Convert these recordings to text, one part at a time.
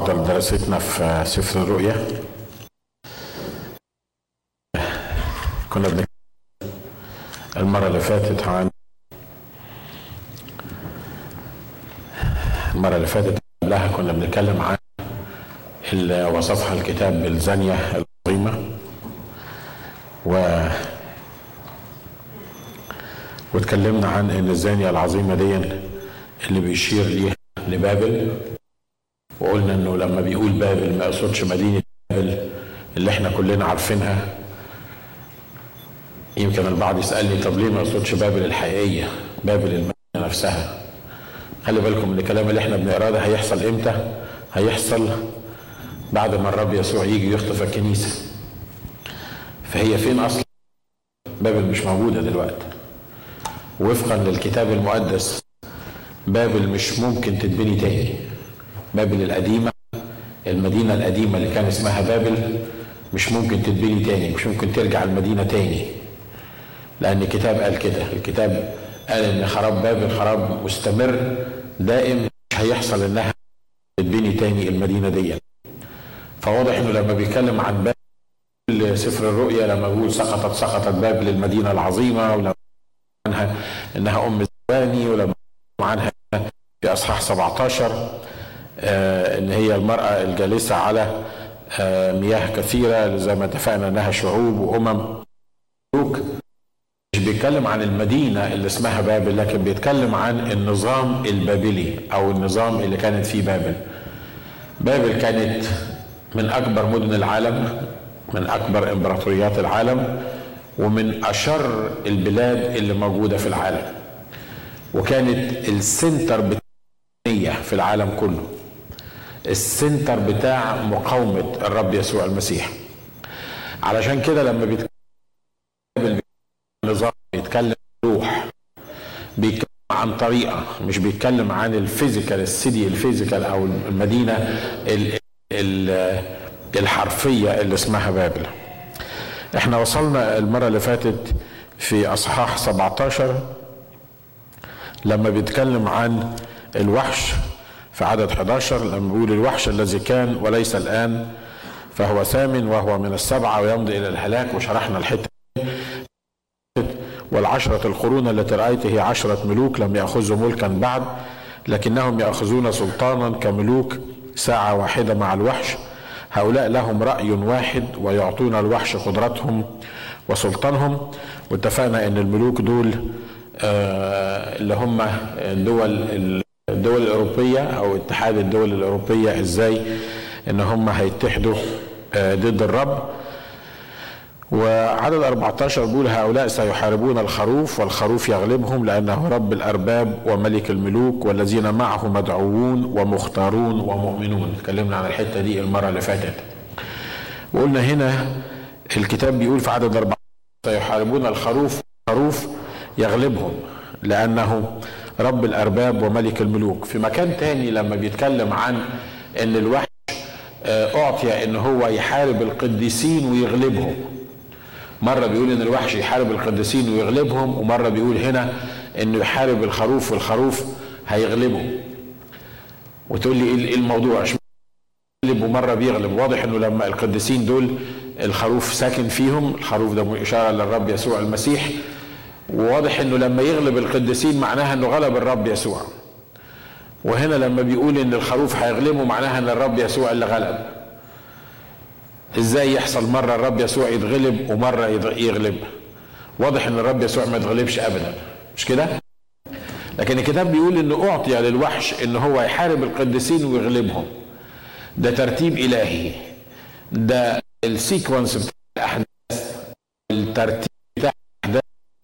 بعض دراستنا في سفر الرؤيا كنا المرة اللي فاتت عن المرة اللي فاتت قبلها كنا بنتكلم عن اللي وصفها الكتاب بالزانية العظيمة. و واتكلمنا عن إن الزانية العظيمة دي اللي بيشير ليها لبابل. وقلنا إنه لما بيقول بابل ما يقصدش مدينة بابل اللي إحنا كلنا عارفينها. يمكن البعض يسألني طب ليه ما يقصدش بابل الحقيقية بابل المدينة نفسها؟ خلي بالكم من الكلام اللي إحنا بنقراه ده هيحصل إمتى؟ هيحصل بعد ما الرب يسوع يجي يخطف الكنيسة. فهي فين أصلا؟ بابل مش موجودة دلوقتي. وفقا للكتاب المقدس بابل مش ممكن تتبني تاني. بابل القديمة المدينة القديمة اللي كان اسمها بابل مش ممكن تتبني تاني مش ممكن ترجع المدينة تاني. لأن الكتاب قال كده الكتاب قال إن خراب بابل خراب مستمر دائم مش هيحصل إنها تتبني تاني المدينة دي. فواضح إنه لما بيتكلم عن بابل سفر الرؤيا لما بيقول سقطت سقطت بابل المدينة العظيمة ولما عنها إنها أم الزواني ولما عنها في أصحاح 17 آه إن هي المرأة الجالسة على آه مياه كثيرة زي ما اتفقنا إنها شعوب وأمم. مش بيتكلم عن المدينة اللي اسمها بابل لكن بيتكلم عن النظام البابلي أو النظام اللي كانت فيه بابل. بابل كانت من أكبر مدن العالم من أكبر إمبراطوريات العالم ومن أشر البلاد اللي موجودة في العالم. وكانت ال center في العالم كله. ال center بتاع مقاومة الرب يسوع المسيح. علشان كده لما بيتكلم نظام بيتكلم روح بيتكلم عن طريقة مش بيتكلم عن ال physical ال city ال physical أو المدينة ال ال الحرفية اللي اسمها بابل. إحنا وصلنا المرة اللي فاتت في أصحاح 17 لما بيتكلم عن الوحش في عدد 11 لما بيقول الوحش الذي كان وليس الآن فهو ثامن وهو من السبعة ويمضي إلى الهلاك وشرحنا الحتة. والعشرة القرون التي رأيت هي عشرة ملوك لم يأخذوا ملكا بعد لكنهم يأخذون سلطانا كملوك ساعة واحدة مع الوحش. هؤلاء لهم رأي واحد ويعطون الوحش قدرتهم وسلطانهم. واتفقنا إن الملوك دول آه اللي هم الدول الدول الأوروبية أو اتحاد الدول الأوروبية إزاي إن هم هيتحدوا آه ضد الرب. وعدد 14 بيقول هؤلاء سيحاربون الخروف والخروف يغلبهم لأنه رب الأرباب وملك الملوك والذين معه مدعوون ومختارون ومؤمنون. اتكلمنا عن الحتة دي المرة اللي فاتت. وقلنا هنا الكتاب بيقول في عدد 14 سيحاربون الخروف والخروف يغلبهم لأنه رب الأرباب وملك الملوك. في مكان تاني لما بيتكلم عن أن الوحش أعطي أن هو يحارب القديسين ويغلبهم. مرة بيقول إن الوحش يحارب القديسين ويغلبهم ومرة بيقول هنا إنه يحارب الخروف والخروف هيغلبه وتقول لي إيه الموضوع؟ بيغلب ومرة بيغلب. واضح إنه لما القديسين دول الخروف ساكن فيهم الخروف ده إشارة للرب يسوع المسيح. وواضح إنه لما يغلب القديسين معناها إنه غلب الرب يسوع. وهنا لما بيقول إن الخروف هيغلبه معناها إن الرب يسوع اللي غلب. إزاي يحصل مرة الرب يسوع يتغلب ومرة يغلب؟ واضح إن الرب يسوع ما يتغلبش ابدا. مش كده؟ لكن الكتاب بيقول إنه أعطي للوحش إن هو يحارب القديسين ويغلبهم. ده ترتيب إلهي. ده السيكونس بتاع الأحداث. الترتيب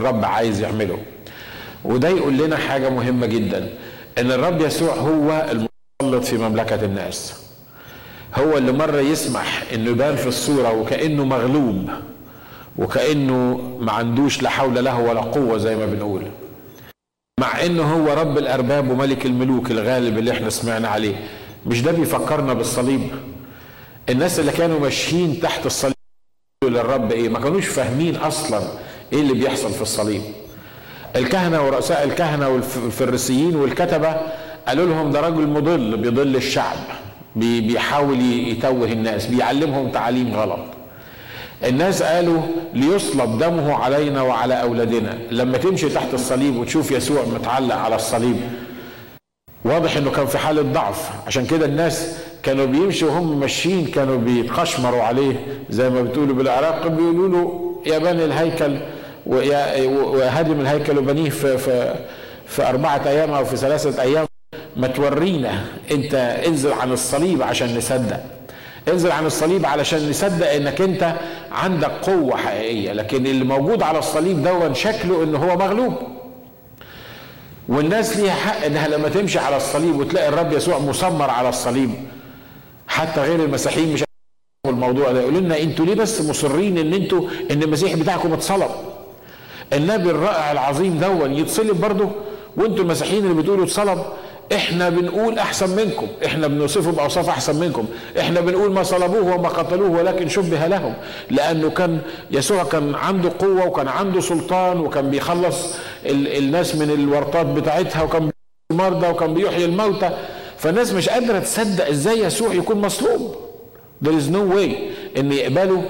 الرب عايز يعمله. وده يقول لنا حاجة مهمة جدا إن الرب يسوع هو المسلط في مملكة الناس. هو اللي مرة يسمح إنه يبان في الصورة وكأنه مغلوب وكأنه ما عندوش لا حول له ولا قوة زي ما بنقول. مع إنه هو رب الأرباب وملك الملوك الغالب اللي إحنا سمعنا عليه. مش ده بيفكرنا بالصليب؟ الناس اللي كانوا ماشيين تحت الصليب للرب إيه؟ ما كانوش فاهمين أصلا إيه اللي بيحصل في الصليب؟ الكهنة ورؤساء الكهنة والفريسيين والكتبة قالوا لهم ده رجل مضل بيضل الشعب بيحاول يتوه الناس بيعلمهم تعاليم غلط. الناس قالوا ليصلب دمه علينا وعلى أولادنا. لما تمشي تحت الصليب وتشوف يسوع متعلق على الصليب واضح إنه كان في حالة ضعف. عشان كده الناس كانوا بيمشوا وهم ماشيين كانوا بيتقشمروا عليه زي ما بتقولوا بالعراق بيقولوا له يا بني الهيكل وهدم الهيكل وبنيه في, في, في أربعة أيام أو في ثلاثة أيام. ما تورينا. أنت انزل عن الصليب عشان نصدق. انزل عن الصليب علشان نصدق إنك أنت عندك قوة حقيقية. لكن اللي موجود على الصليب دون شكله إن هو مغلوب. والناس ليها حق إنها لما تمشي على الصليب وتلاقي الرب يسوع مسمر على الصليب. حتى غير المسيحيين مش الموضوع ده. يقولوا لنا أنتوا ليه بس مصرين إن أنتوا إن المسيح بتاعكم اتصلب؟ النبي الرائع العظيم دون يتصلب برضه وانتوا المسيحيين اللي بتقولوا اتصلب إحنا بنقول احسن منكم إحنا بنوصفه بأوصاف احسن منكم إحنا بنقول ما صلبوه وما قتلوه ولكن شبه لهم لأنه كان يسوع كان عنده قوة وكان عنده سلطان وكان بيخلص الناس من الورطات بتاعتها وكان المرضى وكان بيحيي الموتى. فالناس مش قادرة تصدق إزاي يسوع يكون مصلوب. There is no way إن يقبلوا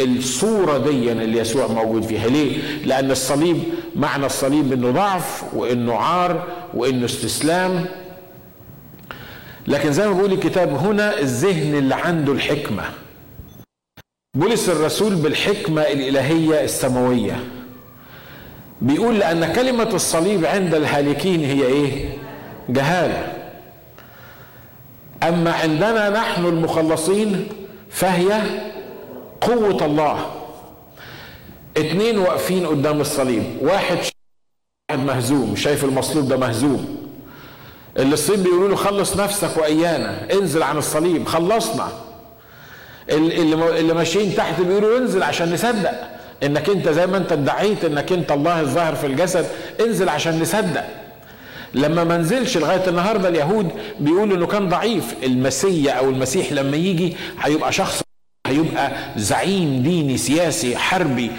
الصورة دي اللي يسوع موجود فيها. ليه؟ لأن الصليب معنى الصليب إنه ضعف وإنه عار وإنه استسلام. لكن زي ما بيقول الكتاب هنا الذهن اللي عنده الحكمة. بولس الرسول بالحكمة الإلهية السماوية. بيقول لأن كلمة الصليب عند الهالكين هي إيه؟ جهالة أما عندنا نحن المخلصين فهي قوة الله. اتنين واقفين قدام الصليب. واحد واحد مهزوم شايف المصلوب ده مهزوم. اللي الصليب بيقولوا له خلص نفسك وأيانا انزل عن الصليب خلصنا. اللي اللي ماشيين تحت بيقولوا انزل عشان نصدق. انك انت زي ما انت ادعيت انك انت الله الظاهر في الجسد انزل عشان نصدق. لما ما نزلش لغاية النهارده اليهود بيقولوا إنه كان ضعيف. المسيح أو المسيح لما يجي هيبقى شخص هيبقى زعيم ديني سياسي حربي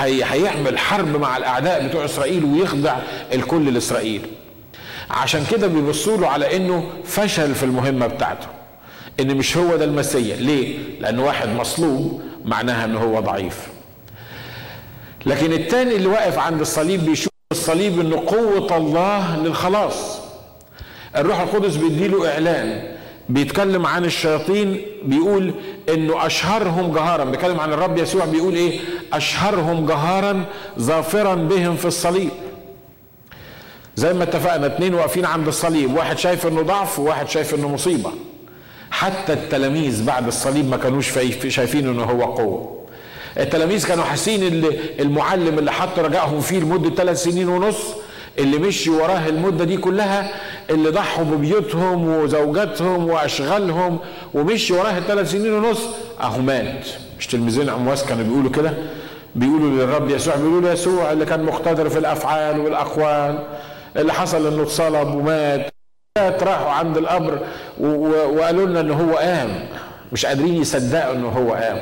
هيعمل حرب مع الأعداء بتوع إسرائيل ويخضع الكل لإسرائيل. عشان كده بيبصوا له على إنه فشل في المهمة بتاعته إن مش هو ده المسيح. ليه؟ لأن واحد مصلوب معناها إن هو ضعيف. لكن التاني اللي واقف عند الصليب بيشوف الصليب إنه قوة الله للخلاص. الروح القدس بيديله إعلان بيتكلم عن الشياطين بيقول إنه أشهرهم جهارا. بيتكلم عن الرب يسوع بيقول إيه؟ أشهرهم جهارا ظافرا بهم في الصليب. زي ما اتفقنا اتنين واقفين عند الصليب واحد شايف إنه ضعف وواحد شايف إنه مصيبة. حتى التلاميذ بعد الصليب ما كانوش شايفين إنه هو قوة. التلاميذ كانوا حاسين المعلم اللي حط رجائهم فيه لمدة ثلاث سنين ونص اللي مشي وراه المدة دي كلها اللي ضحوا ببيوتهم وزوجاتهم وأشغالهم ومشي وراه الثلاث سنين ونص أهو مات. مش تلميذين امواس كانوا بيقولوا كده؟ بيقولوا للرب يسوع بيقولوا له يسوع اللي كان مقتدر في الأفعال والأقوال اللي حصل إنه اتصلب ومات. راحوا عند القبر وقالوا لنا ان هو قام. مش قادرين يصدقوا إنه هو قام.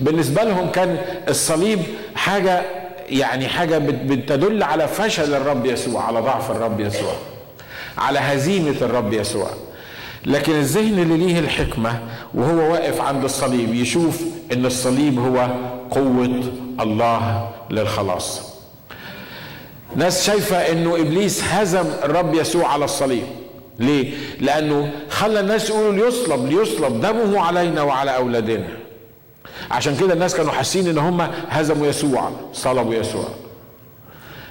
بالنسبة لهم كان الصليب حاجة يعني حاجة بتدل على فشل الرب يسوع على ضعف الرب يسوع على هزيمة الرب يسوع. لكن الذهن اللي ليه الحكمة وهو واقف عند الصليب يشوف إن الصليب هو قوة الله للخلاص. ناس شايفة إنه إبليس هزم الرب يسوع على الصليب. ليه؟ لأنه خلى الناس يقولوا ليصلب ليصلب دمه علينا وعلى أولادنا. عشان كده الناس كانوا حاسين إن هم هزموا يسوع صلبوا يسوع.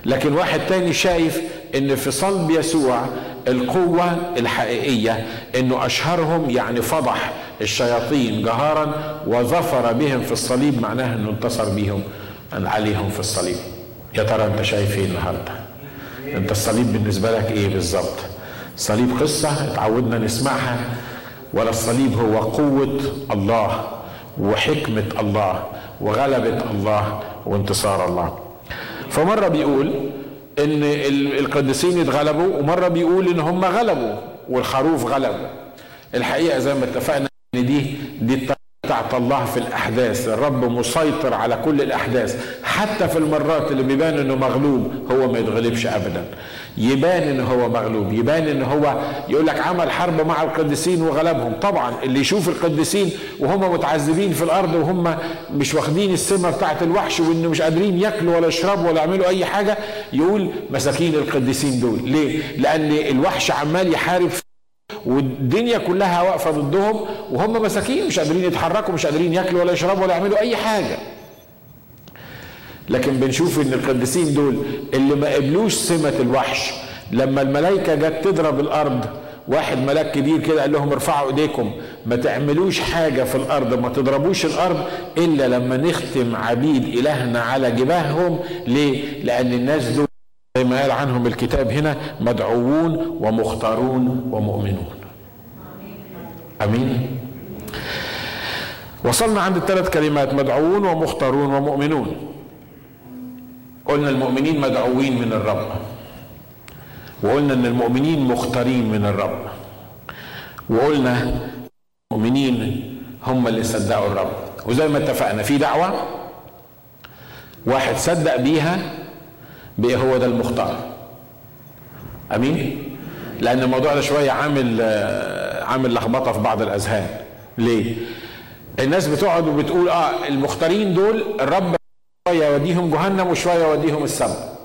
لكن واحد تاني شايف إن في صلب يسوع القوة الحقيقية إنه أشهرهم يعني فضح الشياطين جهارا وظفر بهم في الصليب معناه إنه انتصر بهم عليهم في الصليب. يا ترى أنت شايف إيه النهارده؟ أنت الصليب بالنسبة لك إيه بالظبط؟ صليب قصة اتعودنا نسمعها ولا الصليب هو قوة الله؟ وحكمة الله وغلبة الله وانتصار الله. فمرة بيقول إن القديسين اتغلبوا ومرة بيقول إن هم غلبوا والخروف غلب الحقيقة زي ما اتفقنا إن دي دي بتاعت الله في الأحداث الرب مسيطر على كل الأحداث. حتى في المرات اللي بيبان إنه مغلوب هو ما يتغلبش ابدا. يبان ان هو مغلوب يبان ان هو يقول لك عمل حرب مع القديسين وغلبهم. طبعا اللي يشوف القديسين وهم متعذبين في الأرض وهم مش واخدين السمة بتاعت الوحش وان مش قادرين ياكلوا ولا يشربوا ولا يعملوا أي حاجة يقول مساكين القديسين دول. ليه؟ لأن الوحش عمال يحارب والدنيا كلها واقفة ضدهم وهم مساكين مش قادرين يتحركوا مش قادرين ياكلوا ولا يشربوا ولا يعملوا أي حاجة. لكن بنشوف إن القديسين دول اللي ما قبلوش سمة الوحش لما الملائكة جت تضرب الأرض واحد ملاك كبير كده قال لهم ارفعوا إيديكم ما تعملوش حاجة في الأرض ما تضربوش الأرض إلا لما نختم عبيد إلهنا على جباههم. ليه؟ لأن الناس دول زي ما قال عنهم الكتاب هنا مدعوون ومختارون ومؤمنون. آمين. وصلنا عند الثلاث كلمات مدعوون ومختارون ومؤمنون. قلنا المؤمنين مدعوين من الرب. وقلنا إن المؤمنين مختارين من الرب. وقلنا المؤمنين هم اللي صدقوا الرب. وزي ما اتفقنا في دعوة واحد صدق بيها بقى هو ده المختار. أمين؟ لأن الموضوع ده شوية عامل عامل لخبطة في بعض الأذهان. ليه؟ الناس بتقعد وبتقول آه المختارين دول الرب شوية يوديهم جهنم وشوية يوديهم السماء.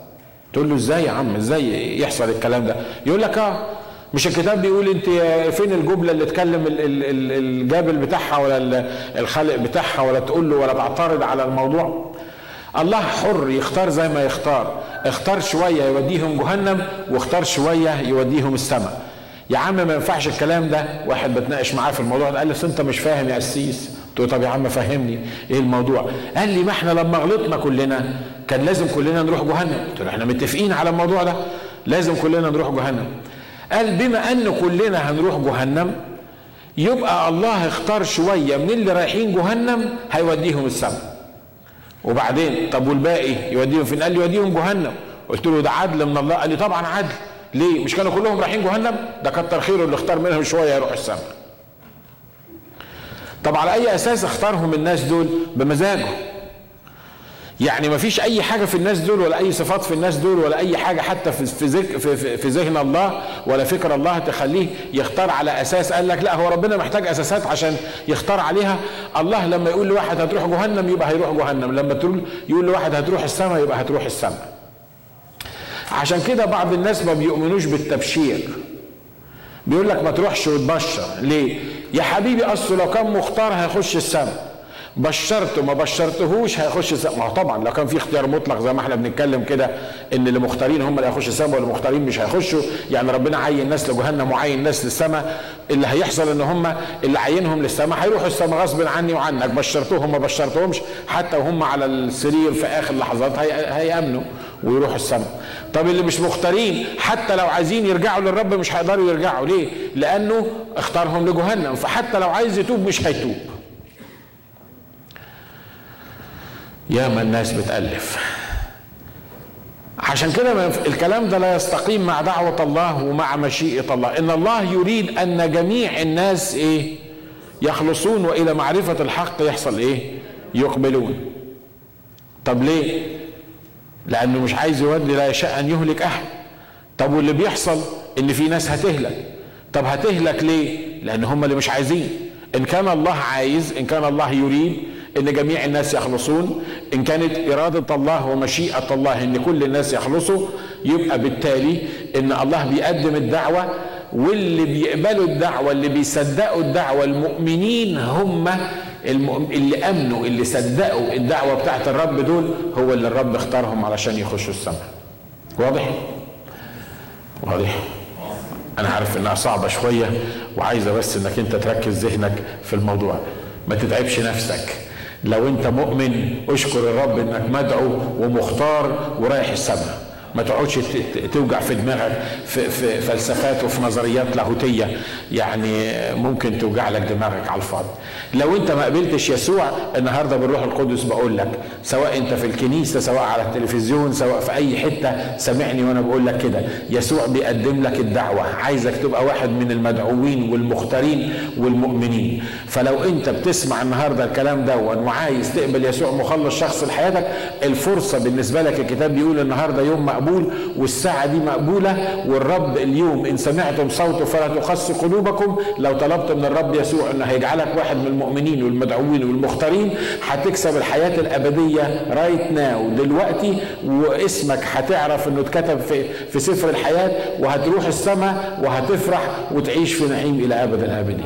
تقول له إزاي يا عم؟ إزاي يحصل الكلام ده؟ يقول لك آه مش الكتاب بيقول أنت فين الجمله اللي تكلم الجابل بتاعها ولا الخالق بتاعها ولا تقول له ولا تعترض على الموضوع؟ الله حر يختار زي ما يختار. اختار شوية يوديهم جهنم واختار شوية يوديهم السماء. يا عم ما ينفعش الكلام ده. واحد بتناقش معاه في الموضوع ده قال لي أنت مش فاهم يا قسيس. قلت له طب يا عم فهمني إيه الموضوع؟ قال لي ما إحنا لما غلطنا كلنا كان لازم كلنا نروح جهنم. قلت له إحنا متفقين على الموضوع ده لازم كلنا نروح جهنم. قال بما أن كلنا هنروح جهنم يبقى الله اختار شوية من اللي رايحين جهنم هيوديهم السماء. وبعدين طب والباقي يوديهم فين؟ قال لي يوديهم جهنم. قلت له ده عدل من الله. قال لي طبعا عدل. ليه؟ مش كانوا كلهم رايحين جهنم؟ ده كتر خيره اللي اختار منهم شوية يروح السماء. طب على أي أساس اختارهم الناس دول بمزاجه؟ يعني ما فيش أي حاجة في الناس دول ولا أي صفات في الناس دول ولا أي حاجة حتى في في في, في ذهن الله ولا فكر الله تخليه يختار على أساس قال لك لا هو ربنا محتاج أساسات عشان يختار عليها. الله لما يقول لواحد هتروح جهنم يبقى هيروح جهنم لما تقول يقول لواحد هتروح السماء يبقى هتروح السماء. عشان كده بعض الناس ما بيؤمنوش بالتبشير. بيقول لك ما تروحش وتبشر. ليه؟ يا حبيبي أصله لو كان مختار هيخش السماء بشرته ما بشرتهوش هيخش السماء ما هو طبعا لو كان في اختيار مطلق زي ما إحنا بنتكلم كده إن اللي مختارين هم اللي هيخشوا السماء واللي مختارين مش هيخشوا. يعني ربنا عين ناس لجهنم وعين ناس للسماء اللي هيحصل إن هم اللي عينهم للسماء هيروحوا السماء غصب عني وعنك. بشرتهم ما بشرتهمش. حتى وهم على السرير في آخر لحظات هي... هيأمنوا. ويروحوا السماء طب اللي مش مختارين حتى لو عايزين يرجعوا للرب مش هيقدروا يرجعوا. ليه؟ لأنه اختارهم لجهنم. فحتى لو عايز يتوب مش هيتوب. ياما الناس بتألف. عشان كده الكلام ده لا يستقيم مع دعوة الله ومع مشيئة الله. إن الله يريد أن جميع الناس إيه؟ يخلصون وإلى معرفة الحق يحصل إيه؟ يقبلون. طب ليه؟ لأنه مش عايز يودي لا يشاء أن يهلك أحد. طب واللي بيحصل؟ إن في ناس هتهلك. طب هتهلك ليه؟ لأن هم اللي مش عايزين. إن كان الله عايز إن كان الله يريد إن جميع الناس يخلصون إن كانت إرادة الله ومشيئة الله إن كل الناس يخلصوا يبقى بالتالي إن الله بيقدم الدعوة واللي بيقبلوا الدعوة اللي بيصدقوا الدعوة المؤمنين هم اللي أمنوا اللي صدقوا الدعوة بتاعت الرب دول هو اللي الرب اختارهم علشان يخشوا السماء. واضح؟ واضح. أنا عارف إنها صعبة شوية وعايزة بس إنك أنت تركز ذهنك في الموضوع. ما تتعبش نفسك. لو أنت مؤمن اشكر الرب إنك مدعو ومختار ورايح السماء. ما تقعدش توجع في دماغك في, في فلسفات وفي نظريات لاهوتية. يعني ممكن توجع لك دماغك على الفاضي. لو انت ما قبلتش يسوع النهارده بالروح القدس بقول لك سواء انت في الكنيسة سواء على التلفزيون سواء في أي حتة سامعني وأنا بقول لك كده. يسوع بيقدم لك الدعوة. عايزك تبقى واحد من المدعوين والمختارين والمؤمنين. فلو انت بتسمع النهارده الكلام ده وعايز تقبل يسوع مخلص شخص لحياتك الفرصة بالنسبة لك الكتاب بيقول النهارده يوم مقبول مقبول والساعة دي مقبولة والرب اليوم إن سمعتم صوته فلا تقص قلوبكم لو طلبت من الرب يسوع إنه هيجعلك واحد من المؤمنين والمدعوين والمختارين هتكسب الحياة الأبدية رايت ناو دلوقتي واسمك هتعرف إنه اتكتب في في سفر الحياة وهتروح السماء وهتفرح وتعيش في نعيم إلى أبد الآبدين.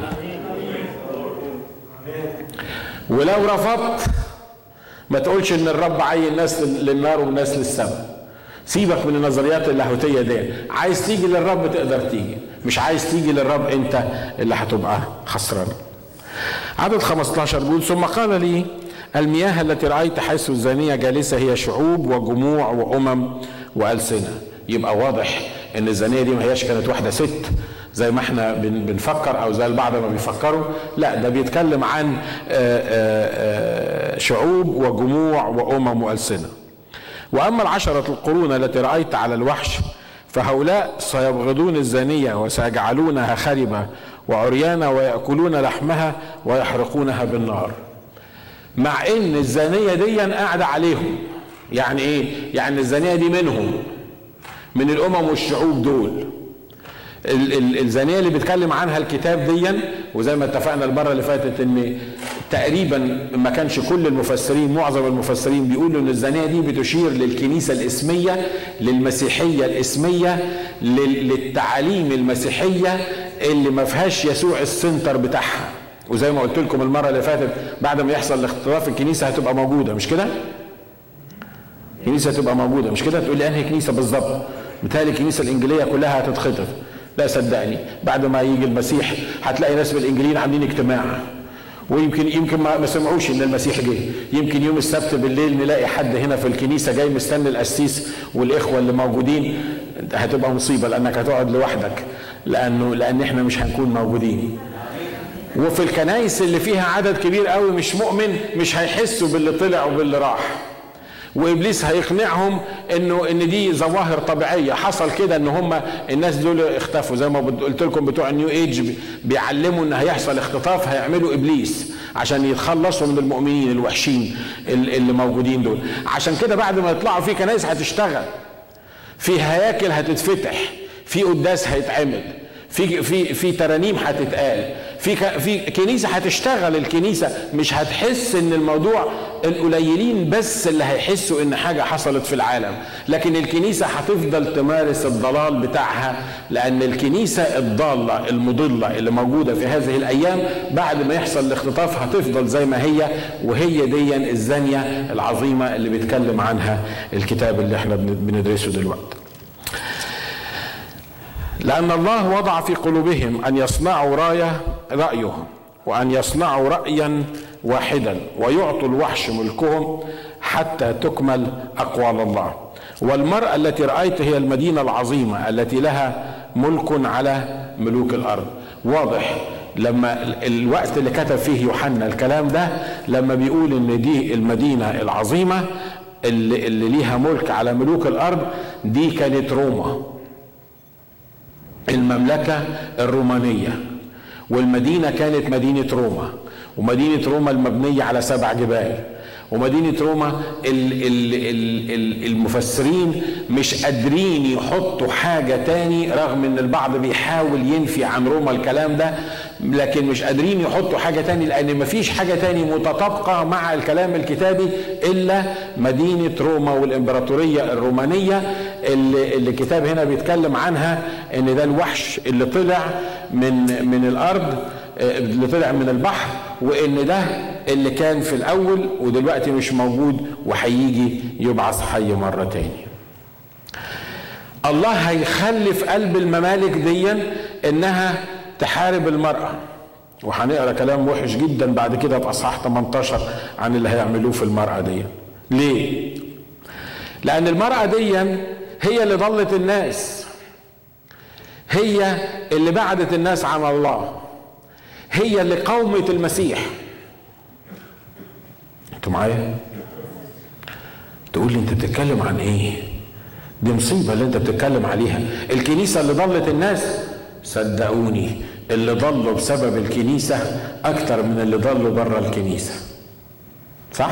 ولو رفضت ما تقولش إن الرب عين ناس للنار وناس للسماء سيبك من النظريات اللاهوتية دي. عايز تيجي للرب تقدر تيجي. مش عايز تيجي للرب انت اللي هتبقى خسران. عدد 15 بيقول ثم قال لي المياه التي رأيت حيث الزانية جالسة هي شعوب وجموع وأمم وألسنة. يبقى واضح إن الزانية دي ما هياش كانت واحدة ست زي ما إحنا بنفكر أو زي البعض ما بيفكروا. لا ده بيتكلم عن شعوب وجموع وأمم وألسنة. وأما العشرة القرون التي رأيت على الوحش فهؤلاء سيبغضون الزانية وسيجعلونها خربة وعريانة ويأكلون لحمها ويحرقونها بالنار. مع إن الزانية دي قاعدة عليهم. يعني إيه؟ يعني الزانية دي منهم. من الأمم والشعوب دول. الزانية اللي بيتكلم عنها الكتاب ديا وزي ما اتفقنا المره اللي فاتت إن تقريبا ما كانش كل المفسرين معظم المفسرين بيقولوا إن الزانية دي بتشير للكنيسة الإسمية للمسيحية الإسمية للتعاليم المسيحية اللي ما فيهاش يسوع السنتر بتاعها وزي ما قلت لكم المرة اللي فاتت بعد ما يحصل الاختلاف الكنيسة هتبقى موجودة مش كده؟ الكنيسة هتبقى موجودة مش كده؟ تقول لي أنهي كنيسة بالظبط؟ بالتالي الكنيسة الإنجيلية كلها هتتخطف لا صدقني بعد ما يجي المسيح هتلاقي ناس من الإنجيليين عاملين اجتماع ويمكن يمكن ما سمعوش إن المسيح جه. يمكن يوم السبت بالليل نلاقي حد هنا في الكنيسة جاي مستني القسيس والإخوة اللي موجودين. هتبقى مصيبة لأنك هتقعد لوحدك لأنه لأن إحنا مش هنكون موجودين. وفي الكنايس اللي فيها عدد كبير قوي مش مؤمن مش هيحسوا باللي طلع وباللي راح. وإبليس هيقنعهم إنه إن دي ظواهر طبيعية. حصل كده إن هم الناس دول اختفوا. زي ما قلت لكم بتوع ال New Age بيعلموا إن هيحصل اختطاف هيعملوا إبليس عشان يتخلصوا من المؤمنين الوحشين اللي موجودين دول. عشان كده بعد ما يطلعوا في كنايس هتشتغل في هياكل هتتفتح في قداس هيتعمل. في في في ترانيم هتتقال. في في كنيسة هتشتغل الكنيسة مش هتحس إن الموضوع القليلين بس اللي هيحسوا إن حاجة حصلت في العالم. لكن الكنيسة هتفضل تمارس الضلال بتاعها لأن الكنيسة الضالة المضلة اللي موجودة في هذه الأيام بعد ما يحصل الاختطاف هتفضل زي ما هي وهي دي الزانية العظيمة اللي بيتكلم عنها الكتاب اللي إحنا بندرسه دلوقتي. لأن الله وضع في قلوبهم أن يصنعوا راية رأيه وأن يصنعوا رأيا واحدا ويعطوا الوحش ملكهم حتى تكمل أقوال الله. والمرأة التي رأيت هي المدينة العظيمة التي لها ملك على ملوك الأرض. واضح لما الوقت اللي كتب فيه يوحنا الكلام ده لما بيقول إن دي المدينة العظيمة اللي, اللي ليها ملك على ملوك الأرض دي كانت روما. المملكة الرومانية والمدينة كانت مدينة روما ومدينة روما المبنية على سبع جبال. ومدينة روما المفسرين مش قادرين يحطوا حاجة تاني رغم إن البعض بيحاول ينفي عن روما الكلام ده لكن مش قادرين يحطوا حاجة تاني لأن مفيش حاجة تاني متطابقة مع الكلام الكتابي إلا مدينة روما والإمبراطورية الرومانية اللي, الكتاب هنا بيتكلم عنها إن ده الوحش اللي طلع من من الأرض. اللي طلع من البحر وإن ده اللي كان في الأول ودلوقتي مش موجود وهيجي يبعث حي مرة تاني الله هيخلي في قلب الممالك دي إنها تحارب المرأة. وهنقرأ كلام وحش جدا بعد كده في أصحاح 18 عن اللي هيعملوه في المرأة دي ليه؟ لأن المرأة دي هي اللي ضلت الناس. هي اللي بعدت الناس عن الله. هي اللي قومت المسيح. أنتوا معايا؟ تقول لي انت بتتكلم عن إيه؟ دي مصيبة اللي انت بتتكلم عليها. الكنيسة اللي ضلت الناس صدقوني اللي ضلوا بسبب الكنيسة أكتر من اللي ضلوا بره الكنيسة. صح؟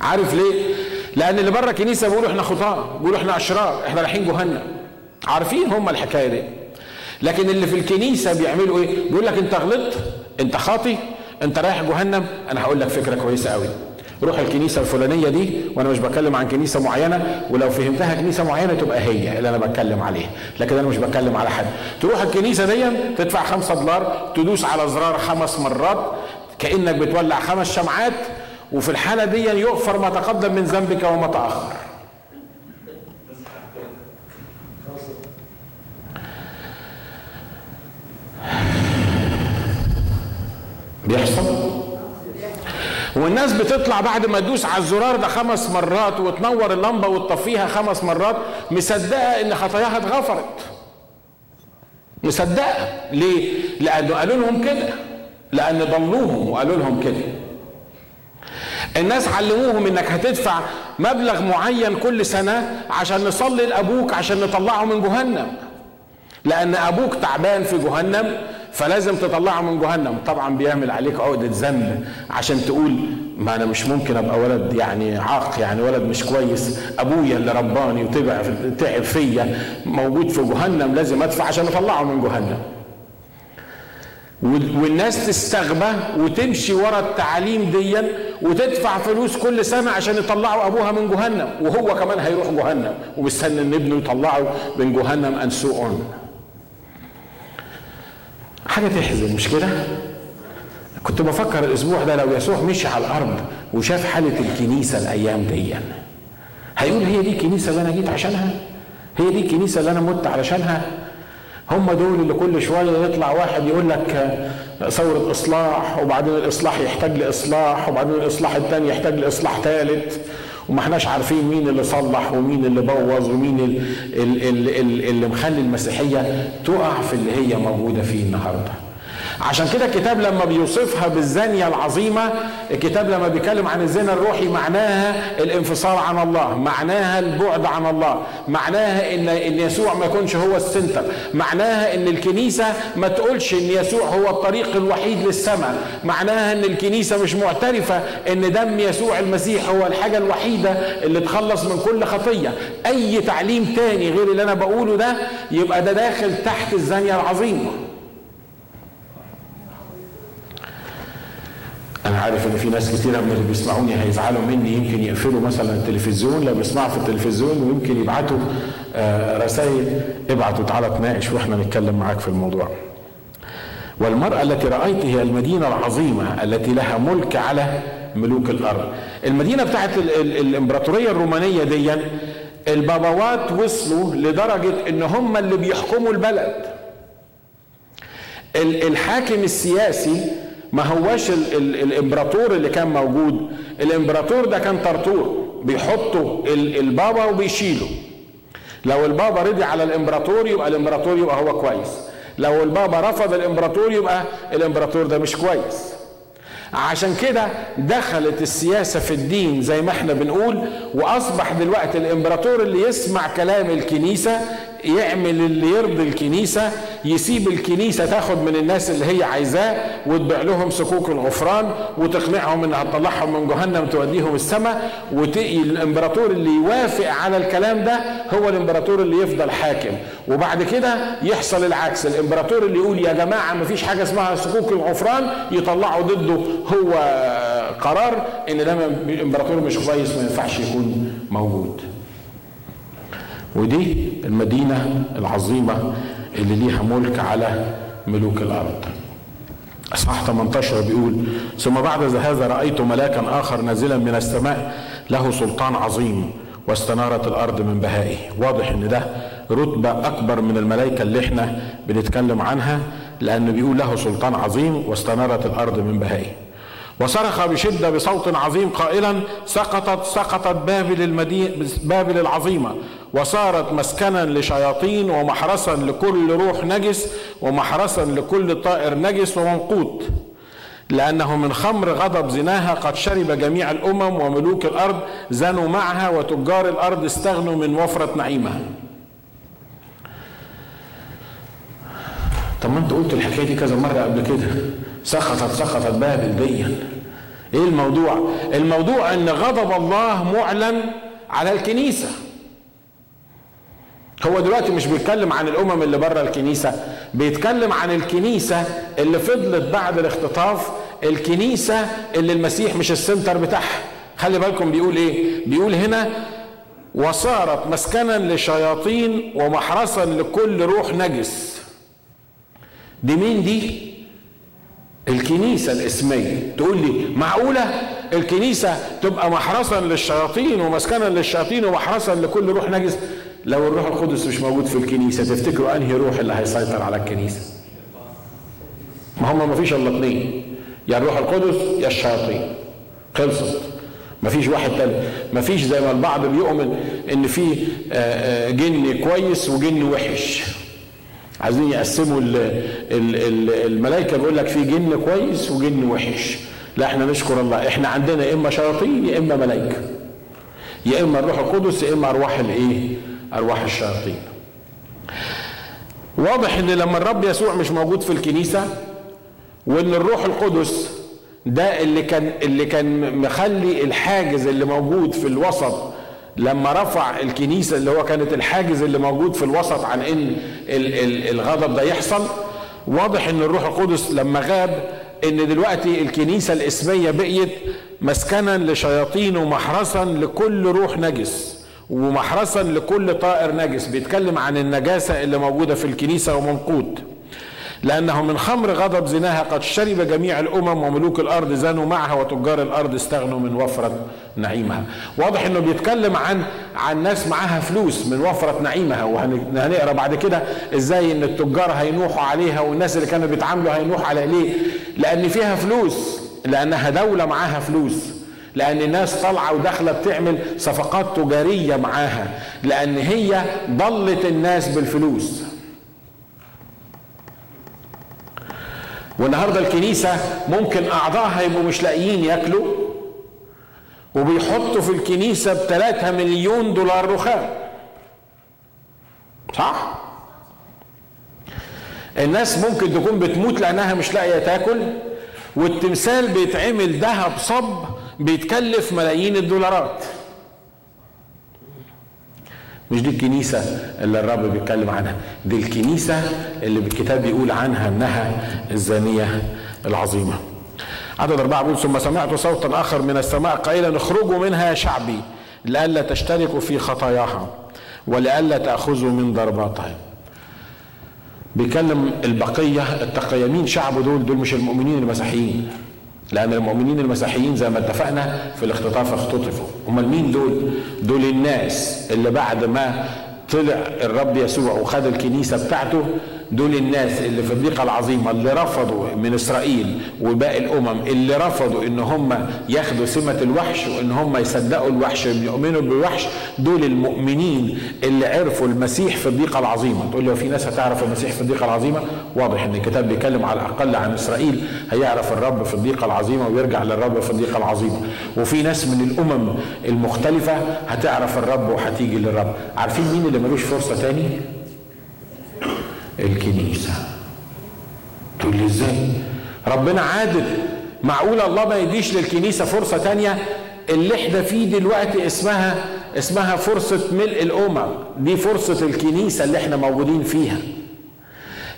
عارف ليه؟ لأن اللي بره الكنيسة بيقولوا إحنا خطاه بيقولوا إحنا أشرار إحنا رايحين جهنم. عارفين هم الحكاية دي؟ لكن اللي في الكنيسة بيعملوا إيه؟ بيقول لك أنت غلطت أنت خاطي أنت رايح جهنم أنا هقول لك فكرة كويسة قوي روح الكنيسة الفلانية دي وأنا مش بتكلم عن كنيسة معينة ولو فهمتها كنيسة معينة تبقى هي اللي أنا بتكلم عليها. لكن أنا مش بتكلم على حد. تروح الكنيسة دي تدفع خمسة دولار تدوس على زرار خمس مرات كأنك بتولع خمس شمعات وفي الحالة دي يغفر ما تقدم من ذنبك وما تأخر. بيحصل؟ والناس بتطلع بعد ما تدوس على الزرار ده خمس مرات وتنور اللمبة وتطفيها خمس مرات مصدقة إن خطاياها اتغفرت. مصدقة. ليه؟ لأنه قالوا لهم كده. لأن ضلوهم وقالوا لهم كده. الناس علموهم إنك هتدفع مبلغ معين كل سنة عشان نصلي لأبوك عشان نطلعه من جهنم. لأن أبوك تعبان في جهنم فلازم تطلعه من جهنم. طبعا بيعمل عليك عقدة ذنب عشان تقول ما أنا مش ممكن أبقى ولد يعني عاق يعني ولد مش كويس. أبويا اللي رباني وتبع تعب فيا موجود في جهنم لازم أدفع عشان أطلعه من جهنم. والناس تستغبى وتمشي ورا التعاليم دي وتدفع فلوس كل سنة عشان يطلعوا أبوها من جهنم. وهو كمان هيروح جهنم ومستني إن ابنه يطلعه من جهنم أن سو حاجة تحزن مش كده؟ كنت بفكر الأسبوع ده لو يسوع مشي على الأرض وشاف حالة الكنيسة الأيام دي هيقول هي دي الكنيسة اللي أنا جيت عشانها؟ هي دي الكنيسة اللي أنا مت علشانها؟ هم دول اللي كل شوية يطلع واحد يقول لك ثورة إصلاح وبعدين الإصلاح يحتاج لإصلاح وبعدين الإصلاح الثاني يحتاج لإصلاح ثالث وما احناش عارفين مين اللي صلح ومين اللي بوظ ومين اللي, اللي, اللي مخلي المسيحية تقع في اللي هي موجودة فيه النهارده. عشان كده الكتاب لما بيوصفها بالزانية العظيمة الكتاب لما بيتكلم عن الزنا الروحي معناها الانفصال عن الله معناها البعد عن الله معناها ان إن يسوع ما يكونش هو السنتر معناها إن الكنيسة ما تقولش إن يسوع هو الطريق الوحيد للسماء معناها إن الكنيسة مش معترفة إن دم يسوع المسيح هو الحاجة الوحيدة اللي تخلص من كل خطية. أي تعليم تاني غير اللي أنا بقوله ده يبقى ده داخل تحت الزانية العظيمة. أنا عارف إن في ناس كتيره من اللي بيسمعوني هيزعلوا مني يمكن يقفلوا مثلا التلفزيون لو بيسمعوا في التلفزيون ويمكن يبعتوا آه رسائل ابعتوا تعالى تناقش وإحنا نتكلم معاك في الموضوع. والمرأة التي رأيت هي المدينة العظيمة التي لها ملك على ملوك الأرض. المدينة بتاعت الإمبراطورية الرومانية دي البابوات وصلوا لدرجة إن هم اللي بيحكموا البلد. الحاكم السياسي ما هواش ال ال الامبراطور اللي كان موجود. الامبراطور ده كان طرطور بيحطوا البابا وبيشيله. لو البابا رضي على الامبراطور يبقى الامبراطور يبقى هو كويس. لو البابا رفض الامبراطور يبقى الامبراطور ده مش كويس. عشان كده دخلت السياسة في الدين زي ما إحنا بنقول وأصبح دلوقتي الإمبراطور اللي يسمع كلام الكنيسة يعمل اللي يرضي الكنيسة يسيب الكنيسة تاخد من الناس اللي هي عايزاه وتبيع لهم صكوك الغفران وتقنعهم إنها تطلعهم من جهنم توديهم السماء والامبراطور اللي يوافق على الكلام ده هو الإمبراطور اللي يفضل حاكم. وبعد كده يحصل العكس الإمبراطور اللي يقول يا جماعة ما فيش حاجة اسمها صكوك الغفران يطلعوا ضده هو قرار إن ده إمبراطور مش كويس ما ينفعش يكون موجود. ودي المدينة العظيمة اللي ليها ملك على ملوك الأرض. اصحاح 18 بيقول ثم بعد هذا رأيت ملاكا آخر نازلا من السماء له سلطان عظيم واستنارت الأرض من بهائه. واضح إن ده رتبة أكبر من الملائكة اللي إحنا بنتكلم عنها لأنه بيقول له سلطان عظيم واستنارت الأرض من بهائه. وصرخ بشدة بصوت عظيم قائلا سقطت سقطت بابل المدينة بابل العظيمة. وصارت مسكنا لشياطين ومحرسا لكل روح نجس ومحرسا لكل طائر نجس ومنقوط. لأنه من خمر غضب زناها قد شرب جميع الأمم وملوك الأرض زنوا معها وتجار الأرض استغنوا من وفرة نعيمها. طب ما انت قلت الحكاية دي كذا مرة قبل كده. سقطت سقطت بابل ديا إيه الموضوع؟ الموضوع إن غضب الله معلن على الكنيسة. هو دلوقتي مش بيتكلم عن الأمم اللي بره الكنيسة بيتكلم عن الكنيسة اللي فضلت بعد الاختطاف الكنيسة اللي المسيح مش السنتر بتاعها. خلي بالكم بيقول إيه؟ بيقول هنا وصارت مسكنا لشياطين ومحرسا لكل روح نجس. دي مين دي؟ الكنيسة الإسمية. تقول لي معقولة الكنيسة تبقى محرسا للشياطين ومسكنا للشياطين ومحرسا لكل روح نجس؟ لو الروح القدس مش موجود في الكنيسة تفتكروا أنهي روح اللي هيسيطر على الكنيسة؟ ما هم ما فيش إلا اثنين. يا الروح القدس يا الشياطين. خلصت. ما فيش واحد تاني. ما فيش زي ما البعض بيؤمن إن في جن كويس وجن وحش. عايزين يقسموا الملائكة بيقول لك في جن كويس وجن وحش. لا إحنا نشكر الله. إحنا عندنا يا إما شياطين يا إما ملائكة. يا إما الروح القدس يا إما أرواح الإيه؟ أرواح الشياطين. واضح إن لما الرب يسوع مش موجود في الكنيسة وإن الروح القدس ده اللي كان اللي كان مخلي الحاجز اللي موجود في الوسط لما رفع الكنيسة اللي هو كانت الحاجز اللي موجود في الوسط عن إن الغضب ده يحصل واضح إن الروح القدس لما غاب إن دلوقتي الكنيسة الإسمية بقيت مسكنا لشياطين ومحرسا لكل روح نجس. ومحرسا لكل طائر نجس بيتكلم عن النجاسة اللي موجودة في الكنيسة ومنقود لأنه من خمر غضب زناها قد شرب جميع الأمم وملوك الأرض زانوا معها وتجار الأرض استغنوا من وفرة نعيمها. واضح أنه بيتكلم عن عن ناس معاها فلوس من وفرة نعيمها. وهنقرا بعد كده إزاي إن التجار هينوحوا عليها والناس اللي كانوا بيتعاملوا هينوحوا على ليه لأن فيها فلوس لأنها دولة معاها فلوس. لأن الناس طالعة وداخلة بتعمل صفقات تجارية معاها لأن هي ضلت الناس بالفلوس والنهارده الكنيسة ممكن أعضائها يبقوا مش لاقيين ياكلوا وبيحطوا في الكنيسة ب 3 مليون دولار رخام صح؟ الناس ممكن تكون بتموت لأنها مش لاقية تاكل والتمثال بيتعمل ذهب صب بيتكلف ملايين الدولارات. مش دي الكنيسة اللي الرب بيتكلم عنها دي الكنيسة اللي بالكتاب بيقول عنها إنها الزانية العظيمة. عدد أربعة بيقول ثم سمعت صوتا آخر من السماء قائلا اخرجوا منها يا شعبي لئلا تشتركوا في خطاياها ولئلا تأخذوا من ضرباتها. بيكلم البقية التقيمين شعبه دول؟ دول مش المؤمنين المسيحيين. لأن المؤمنين المسيحيين زي ما اتفقنا في الاختطاف اختطفوا أمال مين دول؟ دول الناس اللي بعد ما طلع الرب يسوع وخد الكنيسة بتاعته دول الناس اللي في الضيقة العظيمة اللي رفضوا من إسرائيل وباقي الأمم اللي رفضوا إن هم ياخدوا سمة الوحش وإن هم يصدقوا الوحش ويؤمنوا بالوحش دول المؤمنين اللي عرفوا المسيح في الضيقة العظيمة. تقول لي في ناس هتعرف المسيح في الضيقة العظيمة؟ واضح إن الكتاب بيتكلم على الأقل عن إسرائيل هيعرف الرب في الضيقة العظيمة ويرجع للرب في الضيقة العظيمة. وفي ناس من الأمم المختلفة هتعرف الرب وهتيجي للرب. عارفين مين اللي ملوش فرصة تاني؟ الكنيسة. تقول لي إزاي؟ ربنا عادل. معقول الله ما يديش للكنيسة فرصة تانية؟ اللي إحنا فيه دلوقتي اسمها اسمها فرصة ملء الأمم. دي فرصة الكنيسة اللي إحنا موجودين فيها.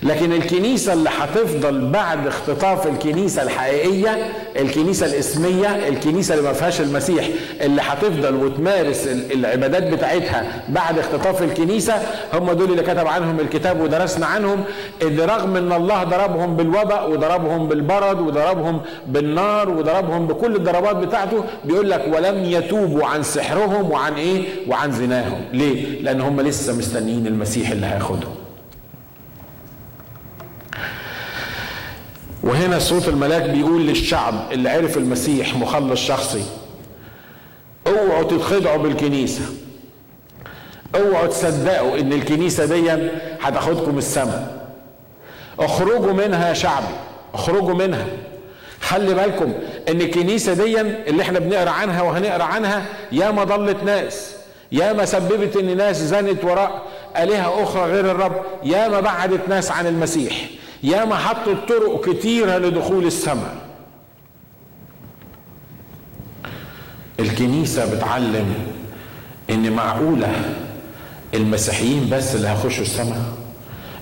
لكن الكنيسة اللي هتفضل بعد اختطاف الكنيسة الحقيقية الكنيسة الإسمية الكنيسة اللي ما فيهاش المسيح اللي هتفضل وتمارس العبادات بتاعتها بعد اختطاف الكنيسة هم دول اللي كتب عنهم الكتاب ودرسنا عنهم اللي رغم إن الله ضربهم بالوباء وضربهم بالبرد وضربهم بالنار وضربهم بكل الضربات بتاعته بيقول لك ولم يتوبوا عن سحرهم وعن إيه؟ وعن زناهم. ليه؟ لأن هم لسه مستنيين المسيح اللي هياخدهم وهنا صوت الملاك بيقول للشعب اللي عرف المسيح مخلص شخصي اوعوا تتخدعوا بالكنيسة. اوعوا تصدقوا إن الكنيسة دي هتاخدكم السماء اخرجوا منها يا شعبي اخرجوا منها. خلي بالكم إن الكنيسة دي اللي إحنا بنقرأ عنها وهنقرأ عنها ياما ضلت ناس ياما سببت إن ناس زنت وراء آلهة أخرى غير الرب ياما بعدت ناس عن المسيح. ياما حطت طرق كتيرة لدخول السماء. الكنيسة بتعلم إن معقولة المسيحيين بس اللي هيخشوا السماء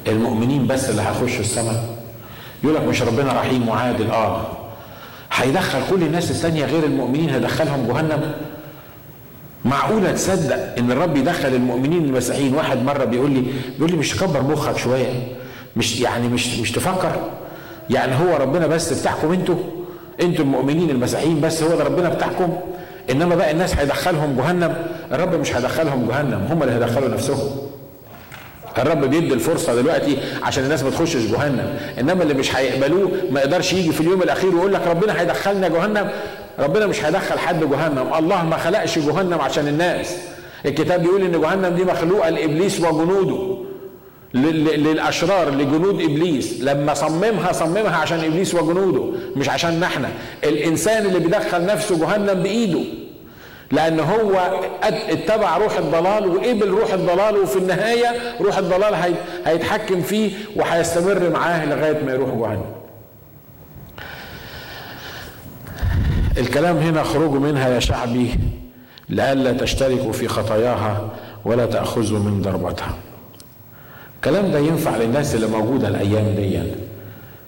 المؤمنين بس اللي هيخشوا السماء. يقول لك مش ربنا رحيم وعادل آه. هيدخل كل الناس الثانية غير المؤمنين هيدخلهم جهنم. معقولة تصدق إن الرب يدخل المؤمنين المسيحيين؟ واحد مرة بيقول لي بيقول لي مش تكبر مخك شوية؟ مش يعني مش مش تفكر. يعني هو ربنا بس بتاعكم أنتوا أنتوا المؤمنين المسيحيين بس هو ده ربنا بتاعكم. انما بقى الناس هيدخلهم جهنم الرب مش هيدخلهم جهنم هم اللي هيدخلوا نفسهم. الرب بيدي الفرصة دلوقتي عشان الناس ما تخشش جهنم. انما اللي مش هيقبلوه ما يقدرش يجي في اليوم الأخير ويقول لك ربنا هيدخلنا جهنم. ربنا مش هيدخل حد جهنم. الله ما خلقش جهنم عشان الناس. الكتاب بيقول إن جهنم دي مخلوقة لإبليس وجنوده. للأشرار لجنود إبليس. لما صممها صممها عشان إبليس وجنوده مش عشان إحنا الإنسان اللي بيدخل نفسه جهنم بإيده. لأن هو اتبع روح الضلال وقبل روح الضلال وفي النهاية روح الضلال هيتحكم فيه وهيستمر معاه لغاية ما يروح جهنم. الكلام هنا اخرجوا منها يا شعبي لئلا تشتركوا في خطاياها ولا تأخذوا من ضربتها. الكلام ده ينفع للناس اللي موجودة الأيام دي.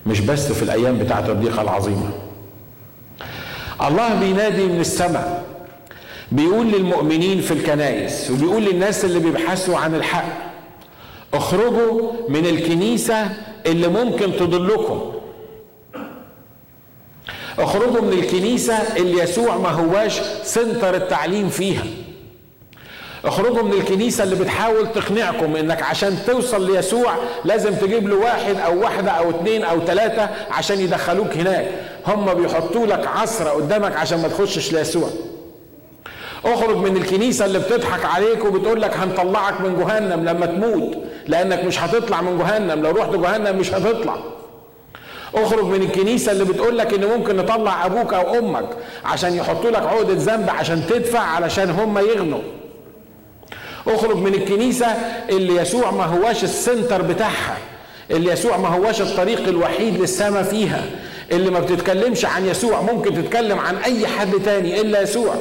مش بس في الأيام بتاعت الضيقة العظيمة. الله بينادي من السماء بيقول للمؤمنين في الكنائس وبيقول للناس اللي بيبحثوا عن الحق اخرجوا من الكنيسة اللي ممكن تضلكم. اخرجوا من الكنيسة اللي يسوع ما هواش سنتر التعليم فيها. اخرجوا من الكنيسة اللي بتحاول تقنعكم انك عشان توصل ليسوع لازم تجيب له واحد أو واحدة أو اتنين أو تلاتة عشان يدخلوك هناك. هم بيحطوا لك عصرة قدامك عشان ما تخشش ليسوع. اخرج من الكنيسة اللي بتضحك عليك وبتقول لك هنطلعك من جهنم لما تموت لانك مش هتطلع من جهنم. لو رحت جهنم مش هتطلع. اخرج من الكنيسة اللي بتقول لك ان ممكن نطلع أبوك أو أمك عشان يحطوا لك عقدة ذنب عشان تدفع علشان هم يغنوا. اخرج من الكنيسة اللي يسوع ما هواش السنتر بتاعها اللي يسوع ما هواش الطريق الوحيد للسماء فيها اللي ما بتتكلمش عن يسوع ممكن تتكلم عن أي حد تاني إلا يسوع.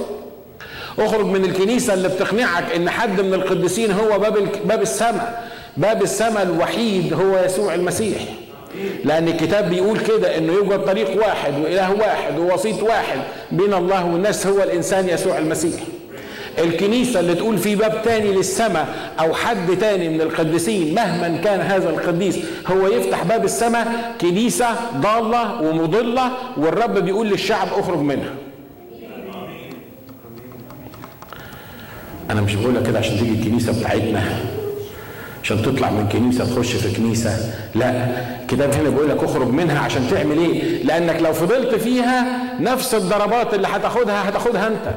اخرج من الكنيسة اللي بتقنعك إن حد من القديسين هو باب باب السماء باب السماء الوحيد هو يسوع المسيح. لأن الكتاب بيقول كده إنه يوجد طريق واحد وإله واحد ووسيط واحد بين الله والناس هو الإنسان يسوع المسيح. الكنيسة اللي تقول في باب تاني للسماء أو حد تاني من القديسين مهما كان هذا القديس هو يفتح باب السماء كنيسة ضالة ومضلة والرب بيقول للشعب اخرج منها. أنا مش بقولها كده عشان تيجي الكنيسة بتاعتنا عشان تطلع من كنيسه تخش في كنيسه لا. الكتاب هنا بيقول لك اخرج منها عشان تعمل إيه؟ لأنك لو فضلت فيها نفس الضربات اللي هتاخدها هتاخدها أنت.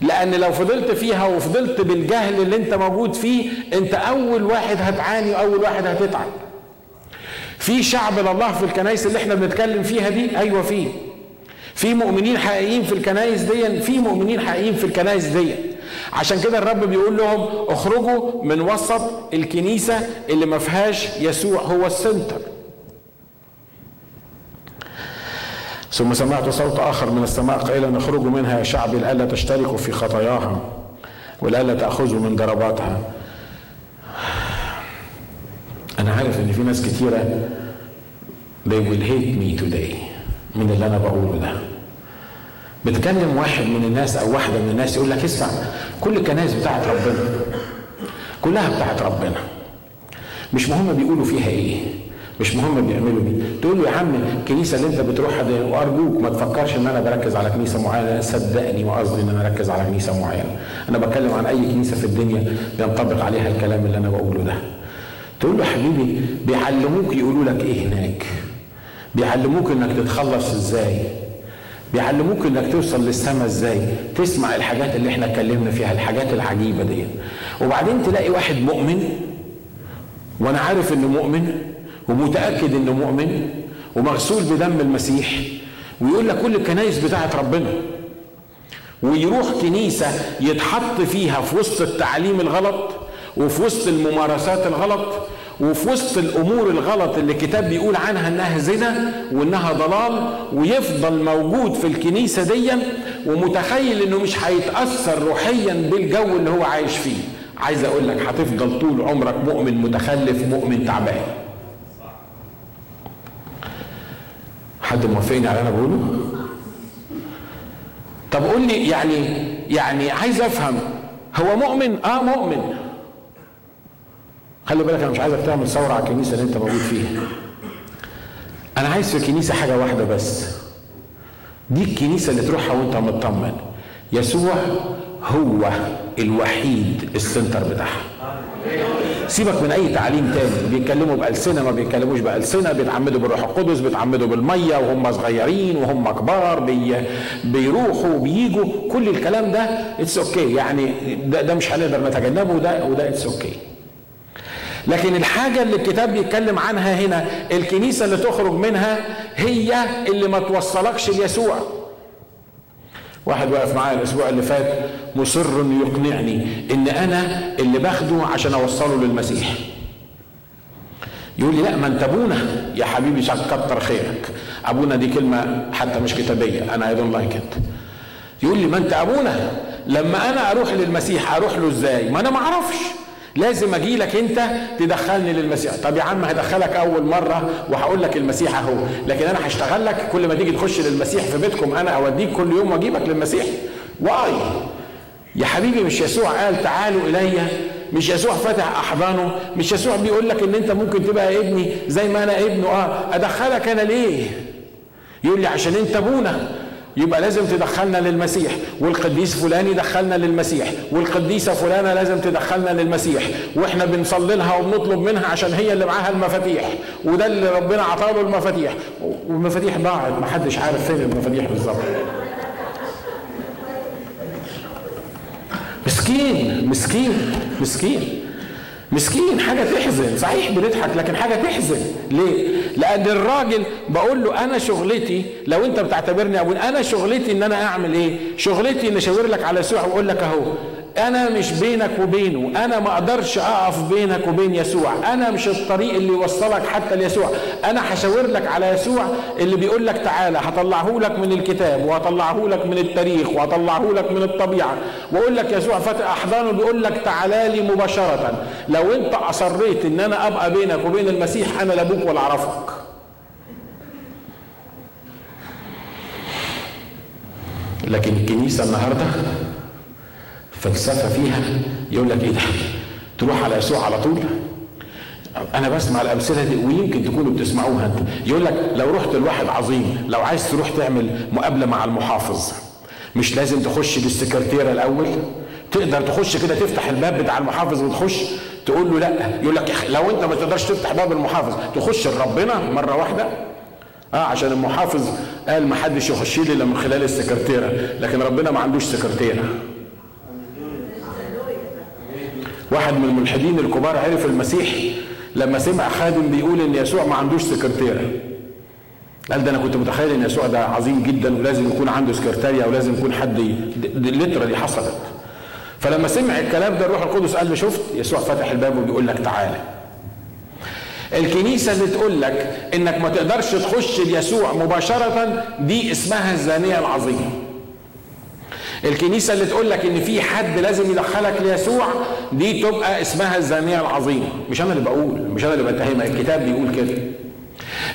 لأن لو فضلت فيها وفضلت بالجهل اللي انت موجود فيه انت اول واحد هتعاني واول واحد هتتعب. في شعب لله في الكنائس اللي إحنا بنتكلم فيها دي أيوه في. في مؤمنين حقيقيين في الكنائس دي في مؤمنين حقيقيين في الكنائس دي. عشان كده الرب بيقول لهم اخرجوا من وسط الكنيسة اللي ما فيهاش يسوع هو السنتر. ثم سمعت صوت آخر من السماء قائلا اخرجوا منها يا شعبي لئلا تشتركوا في خطاياها ولئلا تاخذوا من ضرباتها. أنا عارف إن في ناس كتيرة they will hate me today من اللي أنا بقوله ده. بتكلم واحد من الناس أو واحدة من الناس يقول لك اسمع كل الكنائس بتاعت ربنا كلها بتاعت ربنا. مش مهم بيقولوا فيها إيه. مش مهم بيعملوا إيه. تقول له يا عم الكنيسة اللي أنت بتروحها دي وأرجوك ما تفكرش إن أنا بركز على كنيسة معينة صدقني وقصدي إن أنا أركز على كنيسة معينة. أنا بتكلم عن أي كنيسة في الدنيا بينطبق عليها الكلام اللي أنا بقوله ده. تقول له حبيبي بيعلموك يقولوا لك إيه هناك؟ بيعلموك إنك تتخلص إزاي؟ بيعلموك إنك توصل للسماء إزاي؟ تسمع الحاجات اللي إحنا اتكلمنا فيها الحاجات العجيبة دي. وبعدين تلاقي واحد مؤمن وأنا عارف إنه مؤمن ومتأكد إنه مؤمن ومغسول بدم المسيح ويقول لك كل الكنايس بتاعت ربنا. ويروح كنيسة يتحط فيها في وسط التعليم الغلط وفي وسط الممارسات الغلط وفي وسط الأمور الغلط اللي الكتاب بيقول عنها إنها زنا وإنها ضلال ويفضل موجود في الكنيسة دي ومتخيل إنه مش هيتأثر روحيا بالجو اللي هو عايش فيه. عايز أقول لك هتفضل طول عمرك مؤمن متخلف مؤمن تعبان. حد موافقني على اللي أنا بقوله؟ طب قول لي يعني يعني عايز أفهم هو مؤمن؟ آه مؤمن. خلي بالك أنا مش عايزك تعمل ثورة على الكنيسة اللي أنت موجود فيها. أنا عايز في الكنيسة حاجة واحدة بس. دي الكنيسة اللي تروحها وأنت مطمن. يسوع هو الوحيد السنتر بتاعها. سيبك من أي تعليم تاني. بيتكلموا بألسنة ما بيتكلموش بألسنة. بيتعمدوا بالروح القدس بيتعمدوا بالمية وهم صغيرين وهم كبار. بي بيروحوا وبيجوا كل الكلام ده it's okay. يعني ده, ده مش هنقدر نتجنبه وده وده it's okay. لكن الحاجة اللي الكتاب بيتكلم عنها هنا الكنيسة اللي تخرج منها هي اللي ما توصلكش ليسوع. واحد واقف معايا الأسبوع اللي فات مصر يقنعني إن أنا اللي باخده عشان أوصله للمسيح. يقول لي لا ما أنت أبونا يا حبيبي كتر خيرك. أبونا دي كلمة حتى مش كتابية أنا I don't like it يقول لي ما أنت أبونا لما أنا أروح للمسيح أروح له إزاي؟ ما أنا ما أعرفش. لازم أجي لك انت تدخلني للمسيح. طب يا عم هدخلك اول مرة وهقول لك المسيح اهو لكن أنا هشتغل لك كل ما تيجي تخش للمسيح في بيتكم أنا اوديك كل يوم واجيبك للمسيح. why؟ يا حبيبي مش يسوع قال تعالوا إلي؟ مش يسوع فاتح أحضانه؟ مش يسوع بيقول لك إن أنت ممكن تبقى ابني زي ما أنا ابنه؟ آه أدخلك أنا ليه؟ يقول لي عشان أنت أبونا. يبقى لازم تدخلنا للمسيح. والقديس فلان يدخلنا للمسيح. والقديسة فلانة لازم تدخلنا للمسيح. وإحنا بنصلي لها وبنطلب منها عشان هي اللي معاها المفاتيح. وده اللي ربنا عطاله المفاتيح. والمفاتيح ضاعت. محدش عارف فين المفاتيح بالظبط. مسكين مسكين مسكين. مسكين. حاجة تحزن. صحيح بنضحك لكن حاجة تحزن. ليه؟ لأن الراجل بقول له أنا شغلتي لو أنت بتعتبرني أبوي أنا شغلتي إن أنا أعمل إيه؟ شغلتي إن أشاور لك على يسوع وأقول لك أهو أنا مش بينك وبينه أنا ما أقدرش أقف بينك وبين يسوع أنا مش الطريق اللي يوصلك حتى ليسوع أنا هشاور لك على يسوع اللي بيقول لك تعالى هطلعه لك من الكتاب وهطلعه لك من التاريخ وهطلعه لك من الطبيعة وأقول لك يسوع فاتح أحضانه بيقول لك تعالى لي مباشرة لو أنت أصريت إن أنا أبقى بينك وبين المسيح أنا لا أبوك ولا أعرفك. لكن الكنيسة النهارده فلسفة فيها يقول لك إيه ده؟ تروح على يسوع على طول؟ أنا بسمع الأمثلة دي ويمكن تكونوا بتسمعوها انت يقول لك لو رحت لواحد عظيم لو عايز تروح تعمل مقابلة مع المحافظ مش لازم تخش بالسكرتيرة الأول؟ تقدر تخش كده تفتح الباب بتاع المحافظ وتخش تقول له لأ. يقول لك لو أنت ما تقدرش تفتح باب المحافظ تخش لربنا مرة واحدة؟ آه عشان المحافظ قال ما حدش يخش لي إلا من خلال السكرتيرة. لكن ربنا ما عندوش سكرتيرة. واحد من الملحدين الكبار عرف المسيح لما سمع خادم بيقول إن يسوع ما عندوش سكرتيرة. قال ده أنا كنت متخيل إن يسوع ده عظيم جدا ولازم يكون عنده سكرتاريه ولازم يكون حد اللتره دي حصلت. فلما سمع الكلام ده الروح القدس قال له شفت يسوع فتح الباب وبيقول لك تعالى الكنيسة اللي تقول لك إنك ما تقدرش تخش ليسوع مباشرة دي اسمها الزانية العظيمة. الكنيسة اللي تقول لك إن في حد لازم يدخلك ليسوع دي تبقى اسمها الزانية العظيمة. مش أنا اللي بقول مش أنا اللي بتهمها الكتاب بيقول كده.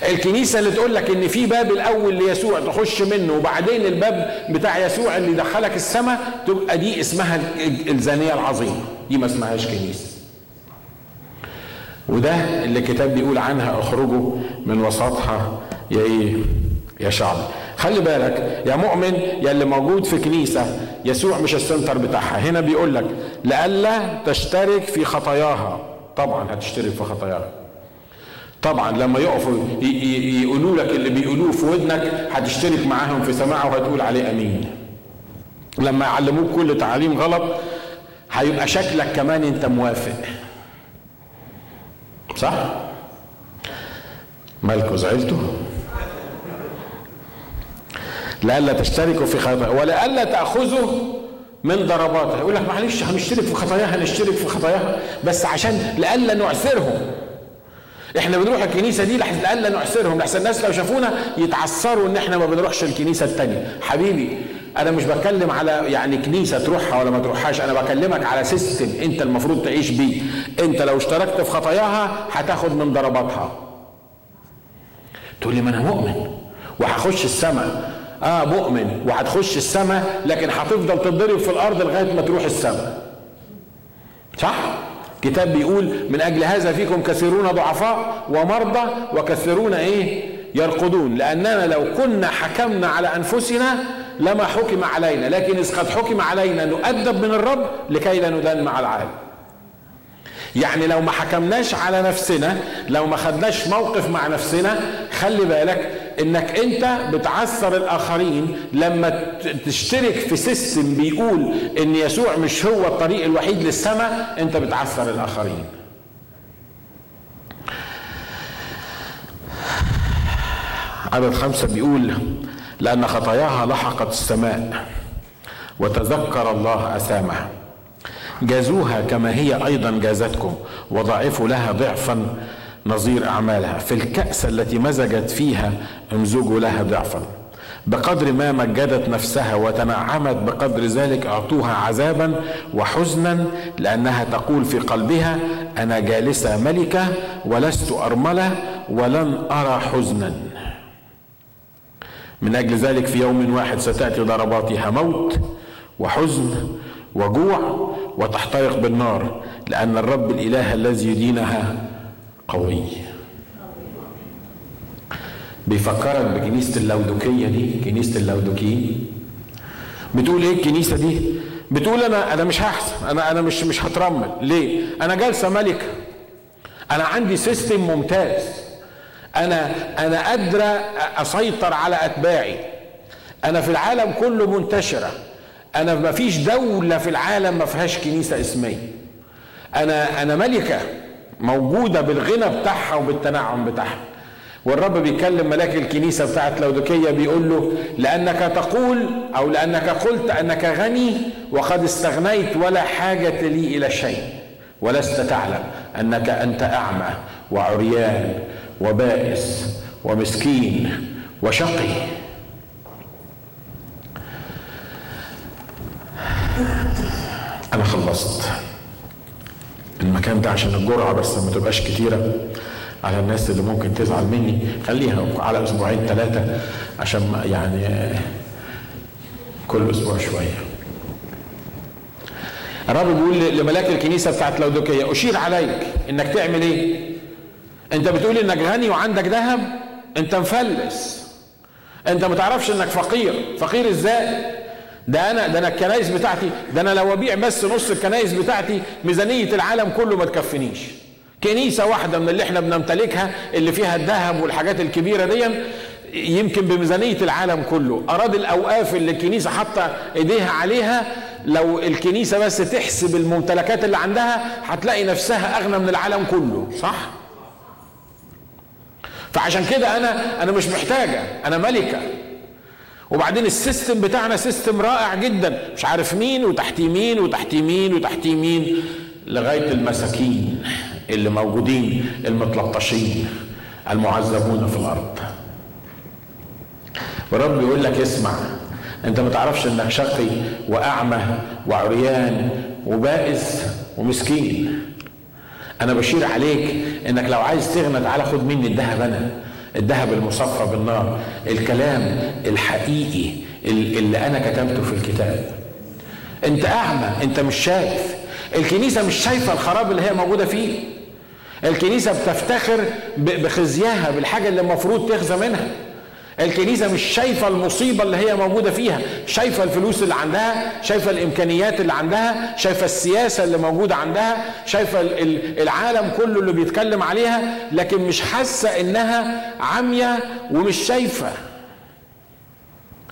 الكنيسة اللي تقول لك إن في باب الأول ليسوع تخش منه وبعدين الباب بتاع يسوع اللي يدخلك السماء تبقى دي اسمها الزانية العظيمة. دي ما اسمهاش كنيسة. وده اللي الكتاب بيقول عنها اخرجوا من وسطها. يا إيه؟ يا شعب. خلي بالك يا مؤمن يا اللي موجود في كنيسة يسوع مش السنتر بتاعها. هنا بيقول لك تشترك في خطاياها. طبعا هتشترك في خطاياها. طبعا لما يقفوا يقولوا لك اللي بيقولوه في ودنك هتشترك معاهم في سماعه وهتقول عليه أمين. لما يعلموك كل تعليم غلط هيبقى شكلك كمان أنت موافق. صح؟ مالكوا زعلتوا لئلا تشتركوا في خطايا ولئلا تأخذوا من ضرباتها. يقول لك معلش هنشترك في خطاياها هنشترك في خطاياها. بس عشان لئلا نعثرهم. إحنا بنروح الكنيسة دي لألا نعسرهم لحسن الناس لو شافونا يتعثروا إن إحنا ما بنروحش الكنيسة التانية. حبيبي أنا مش بتكلم على يعني كنيسة تروحها ولا ما تروحهاش أنا بكلمك على سيستم انت المفروض تعيش بيه. انت لو اشتركت في خطاياها هتاخد من ضرباتها. تقول لي ما أنا مؤمن وهخش السماء. آه مؤمن وهتخش السماء لكن هتفضل تتضرب في الأرض لغاية ما تروح السماء. صح؟ كتاب بيقول من أجل هذا فيكم كثيرون ضعفاء ومرضى وكثيرون إيه؟ يرقدون. لأننا لو كنا حكمنا على أنفسنا لما حكم علينا لكن إذ قد حكم علينا نؤدب من الرب لكي لا ندان مع العالم. يعني لو ما حكمناش على نفسنا لو ما خدناش موقف مع نفسنا خلي بالك إنك أنت بتعثر الآخرين لما تشترك في سيستم بيقول إن يسوع مش هو الطريق الوحيد للسماء أنت بتعثر الآخرين. عدد خمسة بيقول لأن خطاياها لحقت السماء. وتذكر الله أثامها جازوها كما هي أيضا جازتكم وضاعفوا لها ضعفا نظير أعمالها. في الكأس التي مزجت فيها امزجوا لها ضعفا. بقدر ما مجدت نفسها وتنعمت بقدر ذلك أعطوها عذابا وحزنا لأنها تقول في قلبها أنا جالسة ملكة ولست أرملة ولن أرى حزنا. من أجل ذلك في يوم واحد ستأتي ضرباتها موت وحزن وجوع وتحترق بالنار لأن الرب الإله الذي يدينها قوي. بيفكرك بكنيسة اللودوكية دي كنيسة اللودوكيين بتقول إيه الكنيسة دي؟ بتقول أنا أنا مش هحسن أنا أنا مش مش هترمل. ليه؟ أنا جالسة ملكه أنا عندي سيستم ممتاز. أنا أنا قادره أسيطر على أتباعي. أنا في العالم كله منتشرة. أنا ما فيش دولة في العالم ما فيهاش كنيسة إسمية. أنا أنا ملكة موجودة بالغنى بتاعها وبالتنعم بتاعها. والرب بيكلم ملاك الكنيسة بتاعت لودوكية بيقول له لأنك تقول أو لأنك قلت أنك غني وقد استغنيت ولا حاجة لي إلى شيء. ولست تعلم أنك أنت أعمى وعريان وبائس ومسكين وشقي. أنا خلصت. المكان ده عشان الجرعة بس ما تبقاش كتيرة على الناس اللي ممكن تزعل مني. خليها على أسبوعين ثلاثة عشان يعني كل أسبوع شوية. الرب بيقول لملاك الكنيسة بتاعت لودوكية أشير عليك إنك تعمل إيه؟ أنت بتقول إنك غني وعندك ذهب أنت مفلس. أنت ما تعرفش إنك فقير. فقير إزاي؟ ده أنا ده أنا الكنايس بتاعتي ده أنا لو ابيع بس نص الكنايس بتاعتي ميزانية العالم كله ما تكفنيش. كنيسة واحدة من اللي إحنا بنمتلكها اللي فيها الذهب والحاجات الكبيرة دي يمكن بميزانية العالم كله. أراضي الأوقاف اللي الكنيسة حاطة إيديها عليها لو الكنيسة بس تحسب الممتلكات اللي عندها هتلاقي نفسها أغنى من العالم كله. صح؟ فعشان كده أنا أنا مش محتاجة أنا ملكة. وبعدين ال system بتاعنا system رائع جدا. مش عارف مين وتحت مين وتحت مين وتحت مين لغاية المساكين اللي موجودين المتلطشين المعذبون في الأرض. ورب يقول لك اسمع أنت ما تعرفش إنك شقي وأعمى وعريان وبائس ومسكين. أنا بشير عليك إنك لو عايز تغنى تعالى خد مني الذهب أنا. الذهب المصفى بالنار الكلام الحقيقي اللي أنا كتبته في الكتاب. أنت أعمى أنت مش شايف. الكنيسة مش شايفة الخراب اللي هي موجودة فيه. الكنيسة بتفتخر بخزيها بالحاجة اللي المفروض تخزى منها. الكنيسة مش شايفة المصيبة اللي هي موجودة فيها شايفة الفلوس اللي عندها شايفة الإمكانيات اللي عندها شايفة السياسة اللي موجودة عندها شايفة العالم كله اللي بيتكلم عليها لكن مش حاسة إنها عامية ومش شايفة.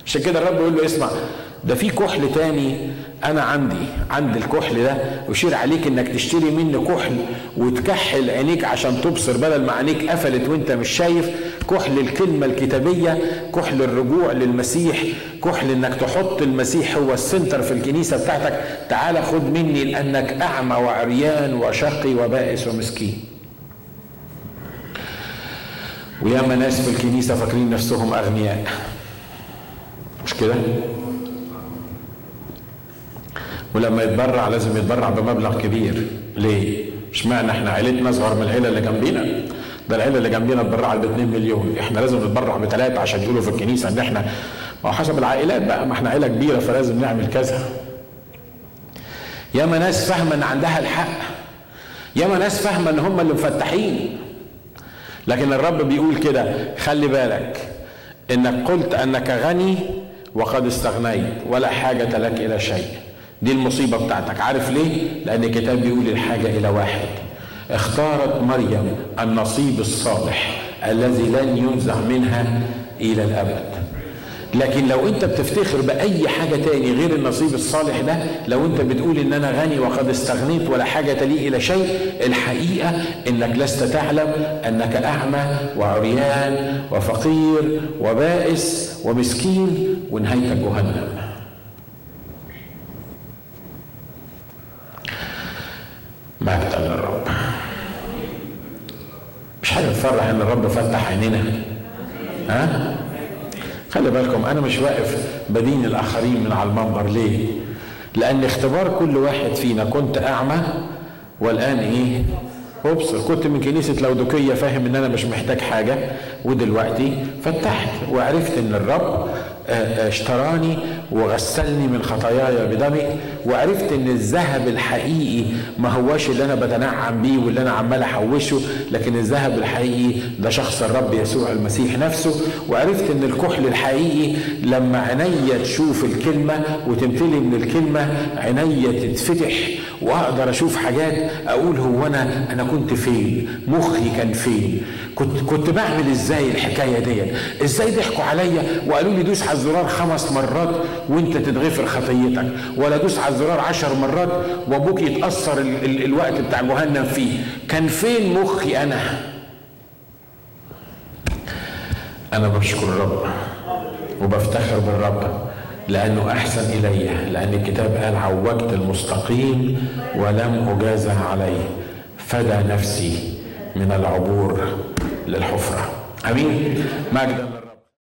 عشان كده الرب يقول له اسمع ده في كحل تاني أنا عندي عند الكحل ده اشير عليك إنك تشتري مني كحل وتكحل عينيك عشان تبصر بدل ما عينيك قفلت وأنت مش شايف. كحل الكلمة الكتابية كحل الرجوع للمسيح كحل إنك تحط المسيح هو ال center في الكنيسة بتاعتك. تعال خد مني لأنك أعمى وعريان وشقي وبائس ومسكين. وياما ناس في الكنيسة فاكرين نفسهم أغنياء. مش كده؟ ولما يتبرع لازم يتبرع بمبلغ كبير. ليه؟ اشمعنى إحنا عيلتنا اصغر من العيلة اللي جنبينا؟ ده العيلة اللي جنبينا اتبرعت ب 2 مليون. إحنا لازم نتبرع بثلاثه عشان يقولوا في الكنيسة ان إحنا ما حسب العائلات بقى ما إحنا عيلة كبيرة فلازم نعمل كذا. ياما ناس فاهمة ان عندها الحق. ياما ناس فاهمة ان هم اللي مفتحين. لكن الرب بيقول كده خلي بالك انك قلت انك غني وقد استغنيت ولا حاجة لك إلى شيء. دي المصيبة بتاعتك. عارف ليه؟ لأن الكتاب بيقول الحاجة إلى واحد. اختارت مريم النصيب الصالح الذي لن ينزع منها إلى الأبد. لكن لو أنت بتفتخر بأي حاجة تاني غير النصيب الصالح ده لو أنت بتقول إن أنا غني وقد استغنيت ولا حاجة لي إلى شيء الحقيقة إنك لست تعلم أنك أعمى وعريان وفقير وبائس ومسكين ونهايتك جهنم مجدا للرب مش حاجة فتح عينينا. ها؟ خلي بالكم أنا مش واقف بدين الآخرين من على المنبر ليه؟ لأن اختبار كل واحد فينا كنت أعمى والآن إيه؟ ابصر كنت من كنيسة لودوكية فاهم إن أنا مش محتاج حاجة ودلوقتي فتحت وعرفت إن الرب اشتراني وغسلني من خطاياي بدمه وعرفت إن الذهب الحقيقي ما هواش اللي أنا بتنعم بيه واللي أنا عمال أحوشه لكن الذهب الحقيقي ده شخص الرب يسوع المسيح نفسه وعرفت إن الكحل الحقيقي لما عينيا تشوف الكلمة وتمتلي من الكلمة عينيا تتفتح وأقدر أشوف حاجات أقول هو أنا أنا كنت فين؟ مخي كان فين؟ كنت كنت بعمل إزاي الحكاية دي إزاي ضحكوا عليا؟ وقالوا لي دوس على الزرار خمس مرات وانت تتغفر خطيتك ولا دوس على الزرار عشر مرات وابوك يتأثر ال ال الوقت بتاع جهنم فيه. كان فين مخي أنا؟ أنا بشكر الرب وبفتخر بالرب لأنه أحسن إلي لأن الكتاب قال عوجت المستقيم ولم اجازى عليه فدى نفسي من العبور للحفرة. أمين؟ مجدا للرب